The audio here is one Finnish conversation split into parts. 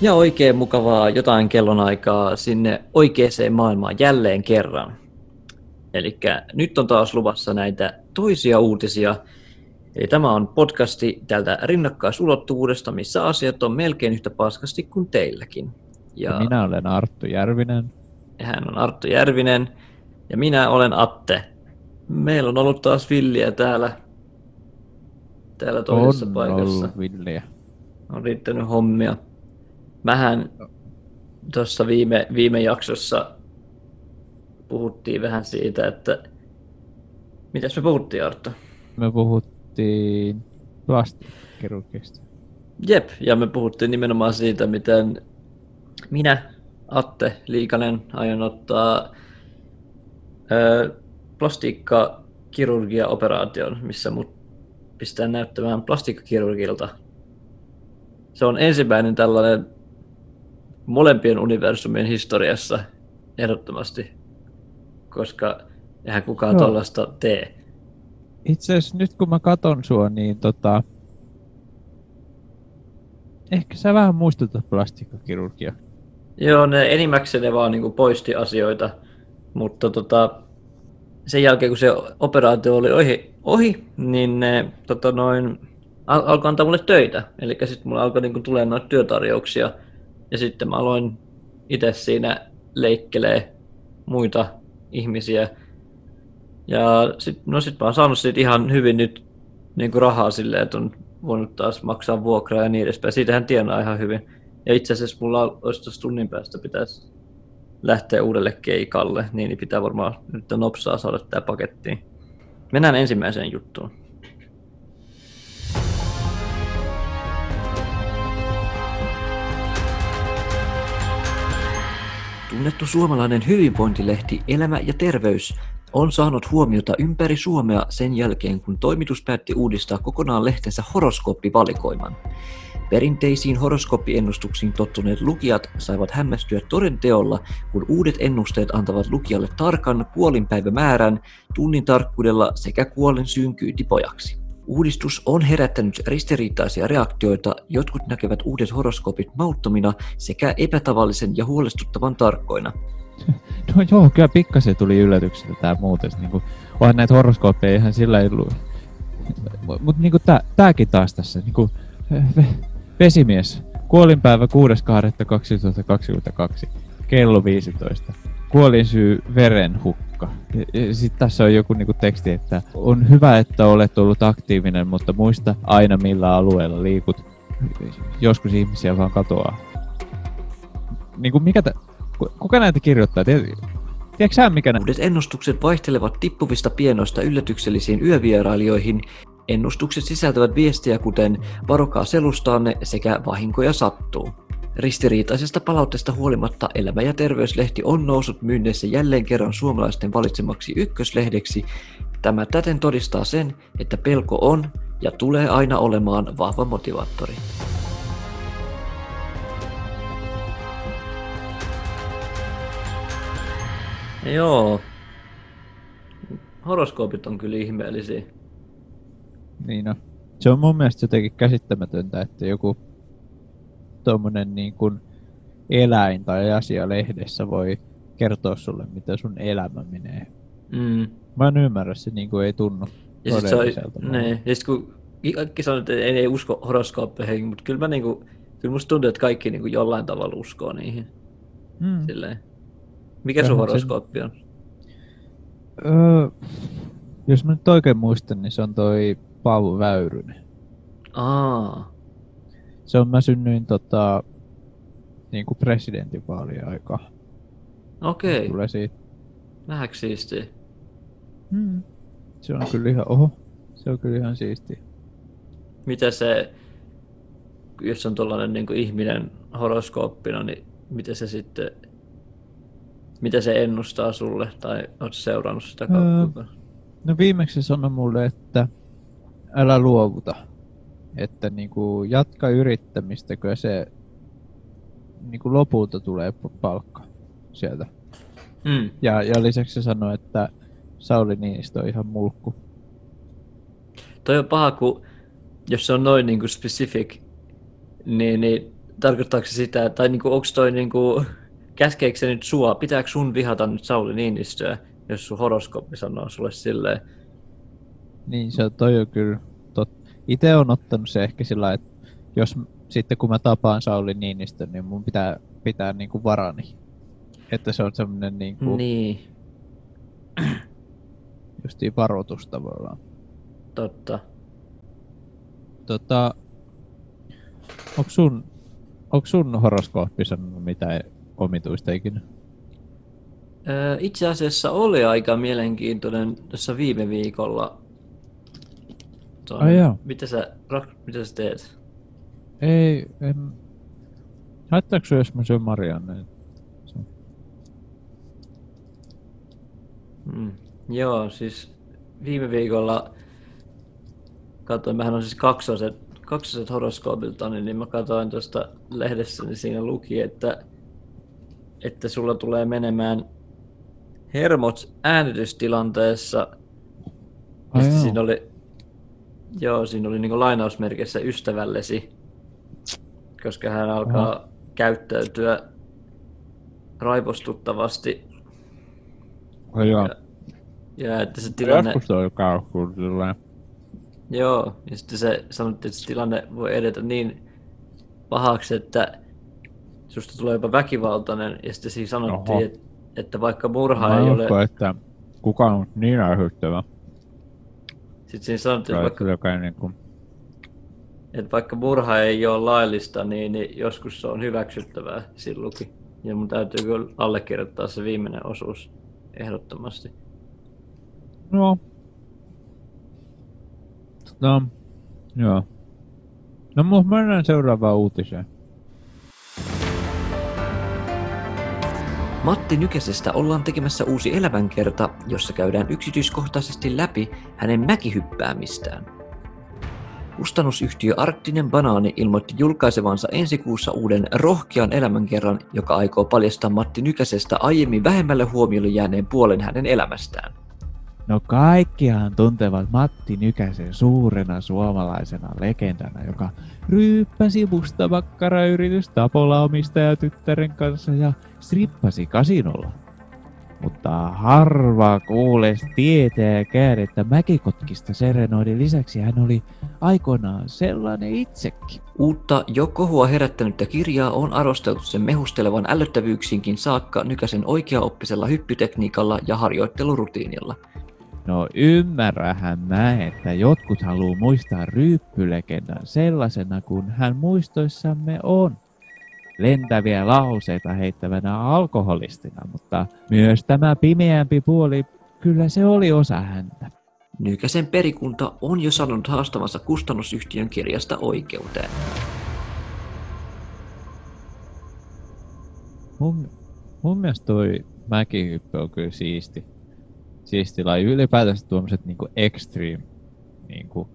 Ja oikein mukavaa jotain kellonaikaa sinne oikeaan maailmaan jälleen kerran. Eli nyt on taas luvassa näitä toisia uutisia. Eli tämä on podcasti tältä rinnakkaisulottuvuudesta, missä asiat on melkein yhtä paskasti kuin teilläkin. Ja minä olen Arttu Järvinen. Ja hän on Arttu Järvinen. Ja minä olen Atte. Meillä on ollut taas villiä täällä, täällä toisessa on paikassa. Ollut villiä. On riittänyt hommia. Mähän tuossa viime, viime jaksossa puhuttiin vähän siitä, että... Mitäs me puhuttiin, Arto? Me puhuttiin plastikkirurgista. Jep, ja me puhuttiin nimenomaan siitä, miten minä, Atte Liikanen, aion ottaa ö, plastiikkakirurgia-operaation, missä mut pistää näyttämään plastiikkakirurgilta. Se on ensimmäinen tällainen molempien universumien historiassa ehdottomasti, koska eihän kukaan no. tuollaista tee. Itse asiassa nyt kun mä katon sua, niin tota... Ehkä sä vähän muistutat plastikkakirurgia. Joo, ne enimmäkseen ne vaan niin poisti asioita, mutta tota, sen jälkeen kun se operaatio oli ohi, ohi niin ne tota noin, al- alkoi antaa mulle töitä. Eli sitten mulla alkoi niin tulee noita työtarjouksia ja sitten mä aloin itse siinä leikkelee muita ihmisiä. Ja sit, no sit mä oon saanut siitä ihan hyvin nyt niin kuin rahaa silleen, että on voinut taas maksaa vuokraa ja niin edespäin. Siitähän tienaa ihan hyvin. Ja itse asiassa mulla olisi tuossa tunnin päästä pitäisi lähteä uudelle keikalle, niin pitää varmaan nyt nopsaa saada tämä pakettiin. Mennään ensimmäiseen juttuun. Tunnettu suomalainen hyvinvointilehti Elämä ja terveys on saanut huomiota ympäri Suomea sen jälkeen, kun toimitus päätti uudistaa kokonaan lehtensä horoskooppivalikoiman. Perinteisiin horoskooppiennustuksiin tottuneet lukijat saivat hämmästyä toden teolla, kun uudet ennusteet antavat lukijalle tarkan kuolinpäivämäärän tunnin tarkkuudella sekä kuolen syyn kyytipojaksi. Uudistus on herättänyt ristiriitaisia reaktioita, jotkut näkevät uudet horoskoopit mauttomina sekä epätavallisen ja huolestuttavan tarkkoina. No joo, kyllä pikkasen tuli yllätyksenä tämä muuten. Niin kuin, onhan näitä horoskooppeja ihan sillä ei Mutta niin tää, taas tässä, niin kuin, vesimies, kuolinpäivä 6.2.2022, kello 15. Kuolin syy verenhukka. Sitten tässä on joku niinku teksti, että on hyvä, että olet ollut aktiivinen, mutta muista aina millä alueella liikut. Joskus ihmisiä vaan katoaa. Niinku mikä t- kuka näitä kirjoittaa? Tiedätkö sä mikä nä- Uudet ennustukset vaihtelevat tippuvista pienoista yllätyksellisiin yövierailijoihin. Ennustukset sisältävät viestiä kuten varokaa selustaanne sekä vahinkoja sattuu. Ristiriitaisesta palautteesta huolimatta Elämä- ja terveyslehti on noussut myynneissä jälleen kerran suomalaisten valitsemaksi ykköslehdeksi. Tämä täten todistaa sen, että pelko on ja tulee aina olemaan vahva motivaattori. Joo. Horoskoopit on kyllä ihmeellisiä. Niin no. Se on mun mielestä jotenkin käsittämätöntä, että joku tuommoinen niin kuin eläin tai asia lehdessä voi kertoa sulle, miten sun elämä menee. Mm. Mä en ymmärrä, se niin kuin ei tunnu ja sit se on, ne, ja sit kun kaikki sanoo, että ei, ei usko horoskooppeihin, mutta kyllä, mä niinku, kyllä musta tuntuu, että kaikki niinku jollain tavalla uskoo niihin. Mm. Silleen. Mikä sun horoskooppi on? Öö, jos mä nyt oikein muistan, niin se on toi Paavo Väyrynen. Aa. Se on, mä synnyin tota, niin kuin presidentinvaalien aikaa. Okei. Okay. Tulee siitä. Vähäks siistiä. Hmm. Se on kyllä ihan, oho, se on kyllä ihan siisti. Mitä se, jos on tuollainen niin ihminen horoskooppina, niin mitä se sitten, mitä se ennustaa sulle, tai oletko seurannut sitä kautta? Öö, no viimeksi se sanoi mulle, että älä luovuta. Että niin kuin jatka yrittämistä, kyllä se niin kuin lopulta tulee palkka sieltä. Mm. Ja, ja lisäksi se sanoi, että Sauli Niinistö on ihan mulkku. Toi on paha, kun jos se on noin niin kuin specific, niin, niin tarkoittaako se sitä, tai niinku, onko toi niinku, käskeekö se nyt sua, pitääkö sun vihata nyt Sauli Niinistöä, jos sun horoskooppi sanoo sulle silleen? Niin, se on toi on kyllä. Itse on ottanut se ehkä sillä että jos sitten kun mä tapaan Sauli Niinistön, niin mun pitää pitää niinku varani. Että se on semmonen niinku... Niin, Justiin varoitus tavallaan. totta. Tota, onko sun, onko sun horoskooppi sanonut mitään omituista ikinä? Öö, itse asiassa oli aika mielenkiintoinen tuossa viime viikolla. Tuon, Ai joo. mitä, sä, Rak- mitä sä teet? Ei, en... Haittaako jos mä syön Marianne? Mm. Joo, siis viime viikolla katsoin, mähän on siis kaksoset, kaksoset horoskoopilta, niin mä katsoin tuosta lehdessä, niin siinä luki, että, että sulla tulee menemään hermot äänitystilanteessa. Ja Ai joo. siinä oli, joo, siinä oli niin lainausmerkissä ystävällesi, koska hän alkaa käyttäytyä raivostuttavasti. Ai joo. Ja että se tilanne... Joskus silleen... Joo, ja sitten se sanottiin, että se tilanne voi edetä niin pahaksi, että susta tulee jopa väkivaltainen, ja sitten siinä sanottiin, että, että vaikka murha Mä ei ole... että kukaan on niin ärsyttävä. Sitten siinä sanottiin, että vaikka. Joka niinku... että vaikka murha ei ole laillista, niin, niin joskus se on hyväksyttävää, luki. Ja mun täytyy kyllä allekirjoittaa se viimeinen osuus ehdottomasti. No. No. Joo. No mutta mennään seuraavaan uutiseen. Matti Nykäsestä ollaan tekemässä uusi elämänkerta, jossa käydään yksityiskohtaisesti läpi hänen mäkihyppäämistään. Kustannusyhtiö Arktinen Banaani ilmoitti julkaisevansa ensi kuussa uuden rohkean elämänkerran, joka aikoo paljastaa Matti Nykäsestä aiemmin vähemmälle huomiolle jääneen puolen hänen elämästään. No kaikkihan tuntevat Matti Nykäsen suurena suomalaisena legendana, joka ryyppäsi mustamakkarayritys Tapola omistajatyttären kanssa ja strippasi kasinolla. Mutta harva kuules tietääkään, että Mäkikotkista serenoiden lisäksi hän oli aikoinaan sellainen itsekin. Uutta jo kohua herättänyttä kirjaa on arvosteltu sen mehustelevan ällöttävyyksiinkin saakka Nykäsen oikeaoppisella hyppytekniikalla ja harjoittelurutiinilla. No ymmärrähän mä, että jotkut haluu muistaa ryyppylegendan sellaisena kuin hän muistoissamme on. Lentäviä lauseita heittävänä alkoholistina, mutta myös tämä pimeämpi puoli, kyllä se oli osa häntä. Nykäsen perikunta on jo sanonut haastavansa kustannusyhtiön kirjasta oikeuteen. Mun, mun mielestä toi mäkihyppy on kyllä siisti. Siisti laji. Ylipäätänsä tuommoiset niinku extreme niinku,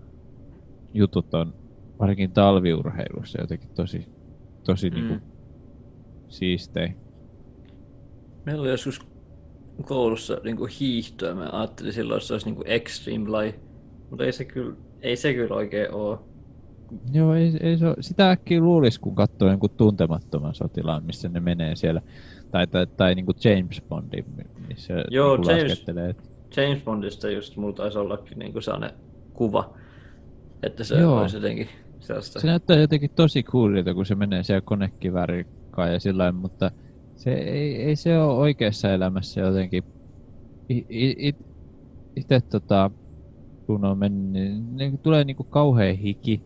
jutut on varsinkin talviurheilussa jotenkin tosi, tosi mm. niinku, siistejä. Meillä oli joskus koulussa niin kuin hiihtoa. Mä ajattelin silloin, että se olisi niin kuin extreme laji. Mutta ei se kyllä, ei se kyllä oikein ole. Joo, ei, ei se, sitä äkkiä luulisi, kun katsoo jonkun tuntemattoman sotilaan, missä ne menee siellä. Tai, tai, tai niin kuin James Bondin, missä Joo, niin James- laskettelee. James Bondista just mulla taisi ollakin niin kuin sellainen kuva. Että se Joo. olisi jotenkin sellaista. Se näyttää jotenkin tosi coolilta, kun se menee siellä konekiväärikaan ja sillä mutta se ei, ei se ole oikeassa elämässä jotenkin. Itse tota, kun on mennyt, niin, niin tulee niinku kauhea hiki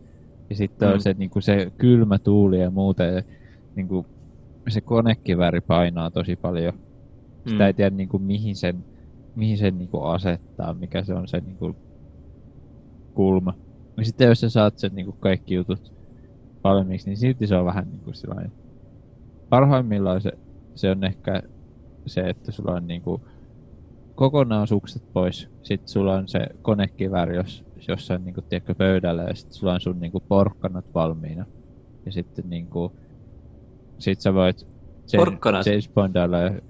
ja sitten Mm. on se, niinku se kylmä tuuli ja muuta. Ja, niinku, se konekivääri painaa tosi paljon. Sitä Mm. ei tiedä niinku, mihin sen, mihin sen niinku asettaa, mikä se on se niinku, kulma. Ja sitten jos sä saat sen niinku, kaikki jutut valmiiksi, niin silti se on vähän niinku sellainen. Parhaimmillaan se, se on ehkä se, että sulla on niinku kokonaan sukset pois. Sitten sulla on se konekivääri jos, jossain niinku, tiedätkö, pöydällä ja sitten sulla on sun niinku, porkkanat valmiina. Ja sitten niinku, sit sä voit James, Porkkanat? James Bondilla ja,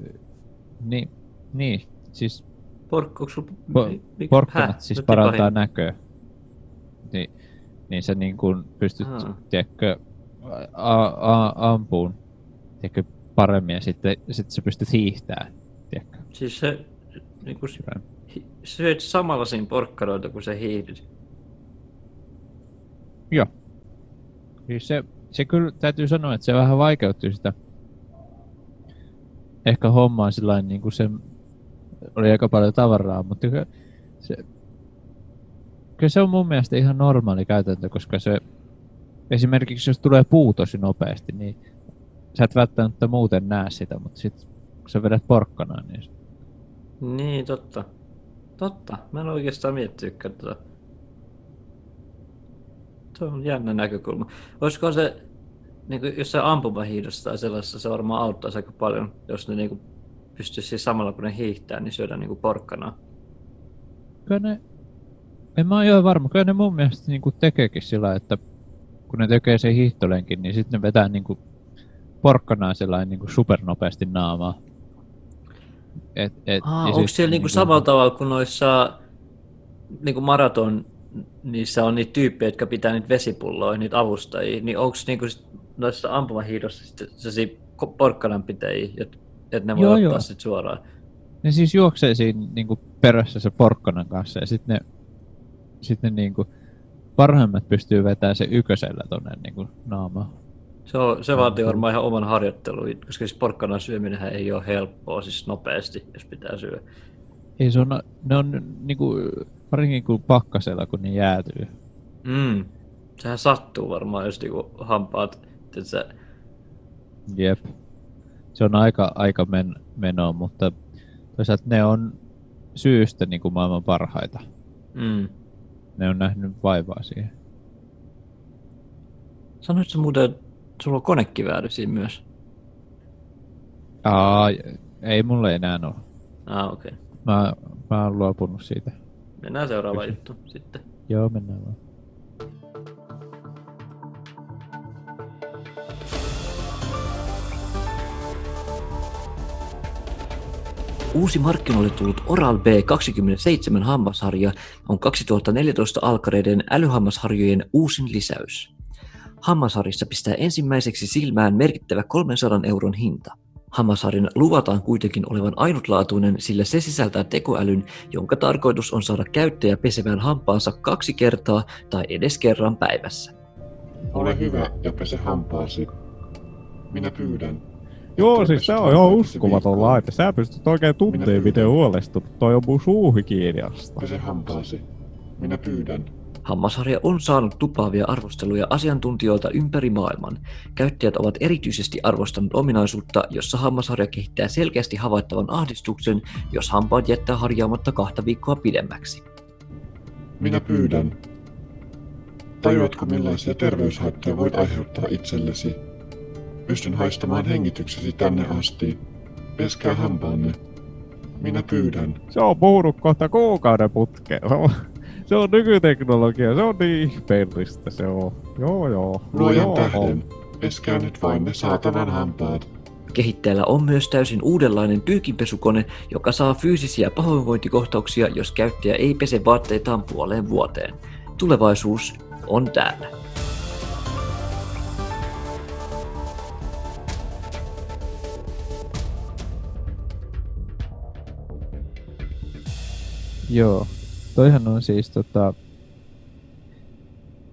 niin, niin, siis Pork, onko sulla... Po- porkkanat Häh? siis parantaa pahin. näköä. Niin, niin sä niin kuin pystyt, Aa. tiedätkö, a, a, ampuun tiedätkö, paremmin ja sitten, sitten sä pystyt hiihtämään. Tiedätkö? Siis se, niin kuin, hi- syöt samalla siinä porkkanoita, kun se hiihdyt. Joo. Siis se, se kyllä täytyy sanoa, että se vähän vaikeutti sitä ehkä hommaa sillä niin kuin se oli aika paljon tavaraa, mutta kyllä se, kyllä se on mun mielestä ihan normaali käytäntö, koska se esimerkiksi jos tulee puu tosi nopeasti, niin sä et välttämättä muuten näe sitä, mutta sit kun sä vedät porkkana, niin Niin, totta. Totta. Mä en oikeastaan miettinytkään tota. Se on jännä näkökulma. Olisiko se, niin kuin, jos se ampumahiidossa tai sellaisessa, se varmaan auttaisi aika paljon, jos ne niin kuin, pystyisi siis samalla kun ne hiihtää, niin syödä niin kuin porkkanaa. kyllä ne, en mä ole ihan varma, kyllä ne mun mielestä niin kuin tekeekin sillä, että kun ne tekee sen hiihtolenkin, niin sitten ne vetää niin kuin porkkanaa sellainen niin kuin supernopeasti naamaa. Et, et, Aa, onko sit siellä niinku niinku- samalla tavalla kuin noissa niinku maraton, niissä on niitä tyyppejä, jotka pitää niitä vesipulloja, niitä avustajia, niin onko niinku sit noissa ampumahiidossa sitten sellaisia porkkananpitäjiä, että et ne voi Joo, ottaa joo. sit suoraan? Ne siis juoksee siinä niinku perässä se porkkanan kanssa ja sitten ne, sit ne niinku parhaimmat pystyy vetämään se ykösellä tonne niinku naamaan. Se, on, se vaatii varmaan ihan oman harjoittelun, koska siis porkkanan syöminen ei ole helppoa siis nopeasti, jos pitää syödä. Ei se on, ne on niinku, varsinkin kuin pakkasella, kun ne jäätyy. Mm. Sehän sattuu varmaan, jos niinku hampaat, että Jep. Se on aika, aika men, menoa, mutta toisaalta ne on syystä niinku maailman parhaita. mm. Ne on nähnyt vaivaa siihen. Sanoitko muuten, sulla on konekivääri siinä myös? Aa, ei mulle enää ole. Ah, okei. Okay. Mä, mä oon luopunut siitä. Mennään seuraavaan Kysy. juttuun sitten. Joo, mennään vaan. Uusi markkinoille tullut Oral B27 hammasharja on 2014 alkaneiden älyhammasharjojen uusin lisäys. Hammasharjassa pistää ensimmäiseksi silmään merkittävä 300 euron hinta. Hammasharjan luvataan kuitenkin olevan ainutlaatuinen, sillä se sisältää tekoälyn, jonka tarkoitus on saada käyttäjä pesemään hampaansa kaksi kertaa tai edes kerran päivässä. Ole hyvä ja pese hampaasi. Minä pyydän. Joo, siis se on hampaasi uskomaton laite. Sä pystyt oikein tunteen, miten huolestunut toi on mun suuhygieniasta. Pese hampaasi. Minä pyydän. Hammasharja on saanut tupaavia arvosteluja asiantuntijoilta ympäri maailman. Käyttäjät ovat erityisesti arvostaneet ominaisuutta, jossa hammasharja kehittää selkeästi havaittavan ahdistuksen, jos hampaat jättää harjaamatta kahta viikkoa pidemmäksi. Minä pyydän. Tajuatko millaisia terveyshaittoja voit aiheuttaa itsellesi? Pystyn haistamaan hengityksesi tänne asti. Peskää hampaanne. Minä pyydän. Se on puhunut kohta kuukauden putkeen. Se on, nykyteknologia, se on niin ihmeellistä se on. Joo joo. Luojan joo. tähden. Peskää nyt vain ne saatanan hampaat. Kehittäjällä on myös täysin uudenlainen pyykinpesukone, joka saa fyysisiä pahoinvointikohtauksia, jos käyttäjä ei pese vaatteitaan puoleen vuoteen. Tulevaisuus on täällä. Joo. Toihan on siis tota...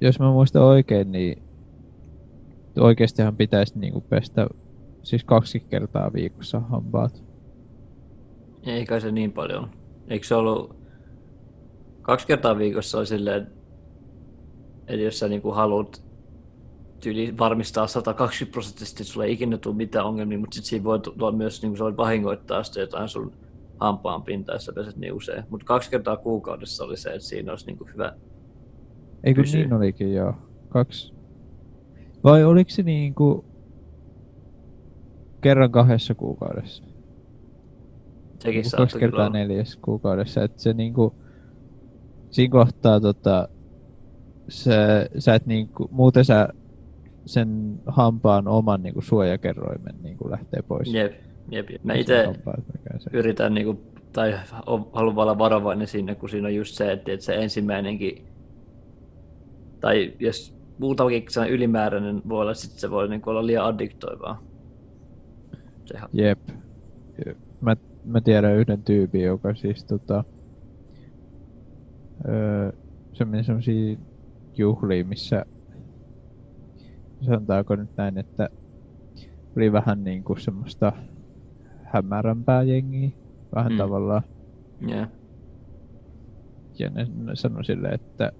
Jos mä muistan oikein, niin oikeastihan pitäisi niinku pestä siis kaksi kertaa viikossa hampaat. Ei kai se niin paljon. Eikö se ollut kaksi kertaa viikossa on silleen, että jos sä niinku haluat tyyli varmistaa 120 prosenttisesti, että sulla ei ikinä tule mitään ongelmia, mutta sitten siinä voi tulla myös, niin kuin sä voit vahingoittaa sitten jotain sun hampaan pintaa, jos peset niin usein. Mutta kaksi kertaa kuukaudessa oli se, että siinä olisi niin kuin hyvä. Eikö Pysyy. niin olikin joo? Kaksi. Vai oliko se niinku kerran kahdessa kuukaudessa? Sekin Niinku kaksi kertaa olla. neljässä kuukaudessa, että se niinku, siinä kohtaa tota, se, sä et niinku, muuten sä sen hampaan oman niinku suojakerroimen niinku lähtee pois. Jep, jep. jep. Mä Se itse yritän, niin kuin, tai haluan olla varovainen siinä, kun siinä on just se, että, että se ensimmäinenkin, tai jos muutamakin sellainen ylimääräinen voi olla, sitten se voi niin kuin olla liian addiktoivaa. Sehän. Jep. Mä, mä tiedän yhden tyypin, joka siis tota... Öö, se meni semmosia juhliin, missä sanotaanko nyt näin, että oli vähän niinku semmoista hämärämpää jengiä, vähän Mm. tavallaan. Yeah. Ja ne, ne sanoi silleen, että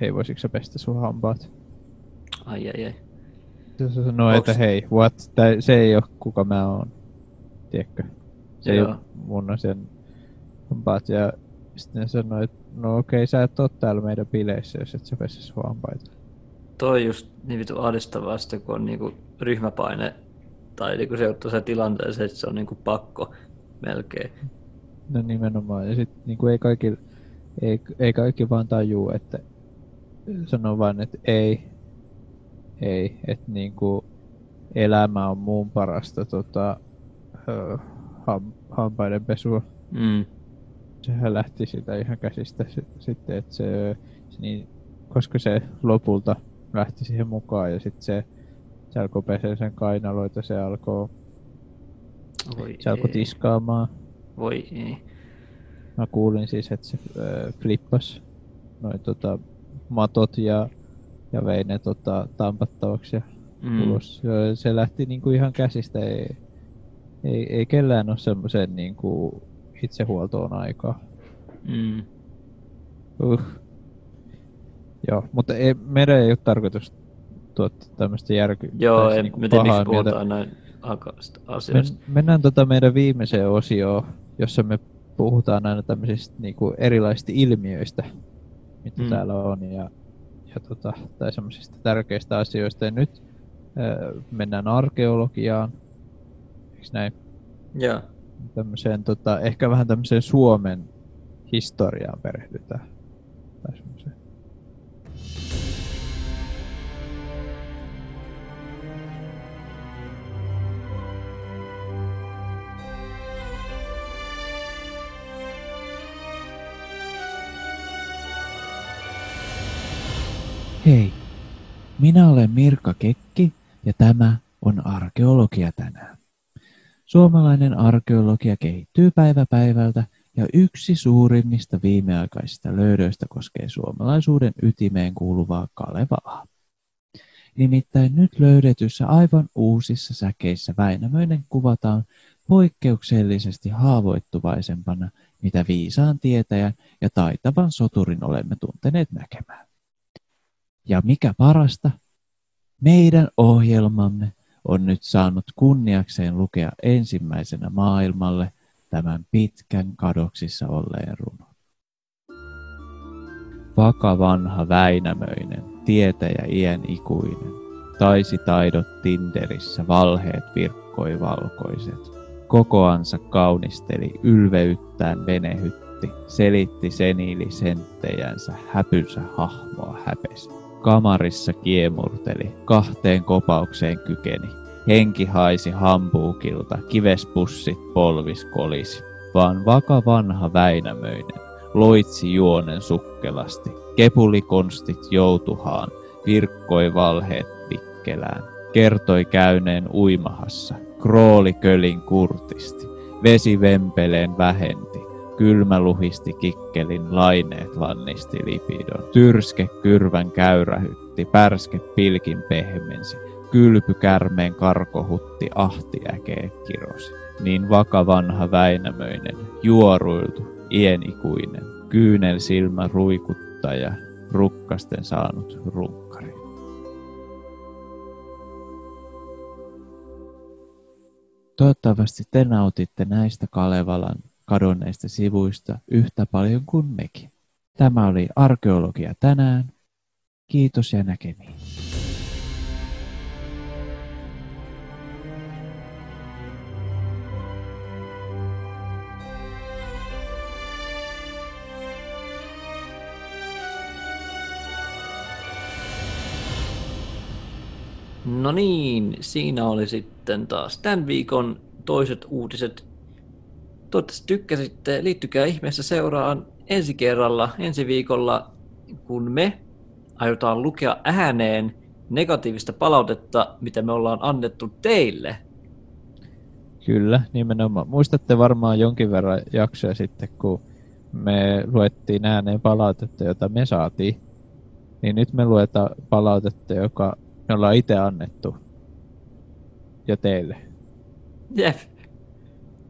hei, voisitko sä pestä sun hampaat? Ai ai ai. Se sanoi, että Onks- hei, what? Tää, se ei ole kuka mä oon. Tiedätkö? Se ei Joo. ole mun asian hampaat. Ja sitten ne sanoi, että no okei, sä et oo täällä meidän bileissä, jos et sä pese sun hampaita. Toi just niin vitu ahdistavaa kun on niinku ryhmäpaine tai niinku se joutuu se tilanteeseen, että se on niinku pakko melkein. No nimenomaan. Ja sitten niin ei kaikki, ei, ei kaikki vaan tajuu, että sanoo vaan, että ei, ei, että niinku elämä on muun parasta tota, ham, hampaiden pesua. Mm. Sehän lähti sitä ihan käsistä si- sitten, että se, se niin, koska se lopulta lähti siihen mukaan ja sitten se, se alkoi pesee sen kainaloita, se alkoi, Voi se alkoi tiskaamaan. Voi ei. Mä kuulin siis, että se äh, flippas noin tota, matot ja, ja vei ne tota, tampattavaksi ja Mm. ulos. Ja Se lähti niinku ihan käsistä. Ei, ei, ei kellään ole semmoisen niinku itsehuoltoon aikaa. Mm. Uh. Joo, mutta ei, meidän ei ole tarkoitus tuottaa tämmöistä järky... Joo, en mä tiedä miksi puhutaan näin hankalista asioista. Men, mennään tota meidän viimeiseen osioon, jossa me puhutaan aina tämmöisistä niinku erilaisista ilmiöistä, mitä Mm. täällä on, ja, ja tota, tai semmoisista tärkeistä asioista. Ja nyt äh, mennään arkeologiaan, eikö näin? Joo. Tämmöiseen, tota, ehkä vähän tämmöiseen Suomen historiaan perehdytään. Hei, minä olen Mirka Kekki ja tämä on Arkeologia tänään. Suomalainen arkeologia kehittyy päivä päivältä ja yksi suurimmista viimeaikaisista löydöistä koskee suomalaisuuden ytimeen kuuluvaa Kalevaa. Nimittäin nyt löydetyssä aivan uusissa säkeissä Väinämöinen kuvataan poikkeuksellisesti haavoittuvaisempana, mitä viisaan tietäjän ja taitavan soturin olemme tunteneet näkemään. Ja mikä parasta, meidän ohjelmamme on nyt saanut kunniakseen lukea ensimmäisenä maailmalle tämän pitkän kadoksissa olleen runon. Vaka vanha Väinämöinen, tietäjä iän ikuinen, taisi taidot Tinderissä, valheet virkkoi valkoiset. Kokoansa kaunisteli, ylveyttään venehytti, selitti seniili senttejänsä, häpynsä hahmoa häpesi. Kamarissa kiemurteli, kahteen kopaukseen kykeni. Henki haisi hampuukilta, kivespussit polvis kolisi. Vaan vaka vanha Väinämöinen loitsi juonen sukkelasti. Kepulikonstit joutuhaan, virkkoi valheet vikkelään. Kertoi käyneen uimahassa, krooli kölin kurtisti. Vesi vempeleen vähenti, kylmä luhisti kikkelin, laineet lannisti lipidon. Tyrske kyrvän käyrähytti, pärske pilkin pehmensi. Kylpy kärmeen karkohutti, ahti äkeä kirosi. Niin vaka vanha Väinämöinen, juoruiltu, ienikuinen, kyynel silmä ruikuttaja, rukkasten saanut runkkari. Toivottavasti te nautitte näistä Kalevalan kadonneista sivuista yhtä paljon kuin mekin. Tämä oli Arkeologia tänään. Kiitos ja näkemiin. No niin, siinä oli sitten taas tämän viikon toiset uutiset. Toivottavasti tykkäsitte. Liittykää ihmeessä seuraan ensi kerralla, ensi viikolla, kun me aiotaan lukea ääneen negatiivista palautetta, mitä me ollaan annettu teille. Kyllä, nimenomaan. Muistatte varmaan jonkin verran jaksoja sitten, kun me luettiin ääneen palautetta, jota me saatiin. Niin nyt me luetaan palautetta, joka me ollaan itse annettu. Ja teille. Jep.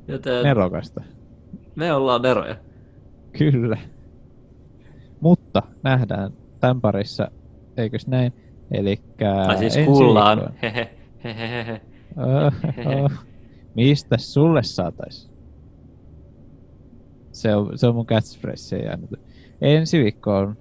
Joten Nerokasta. me ollaan neroja. Kyllä. Mutta nähdään tämän parissa, eikös näin? Eli Tai siis kuullaan. Hehehehe. Oh, oh. Mistä sulle saatais? Se on, se on mun catchphrase. Ensi viikkoon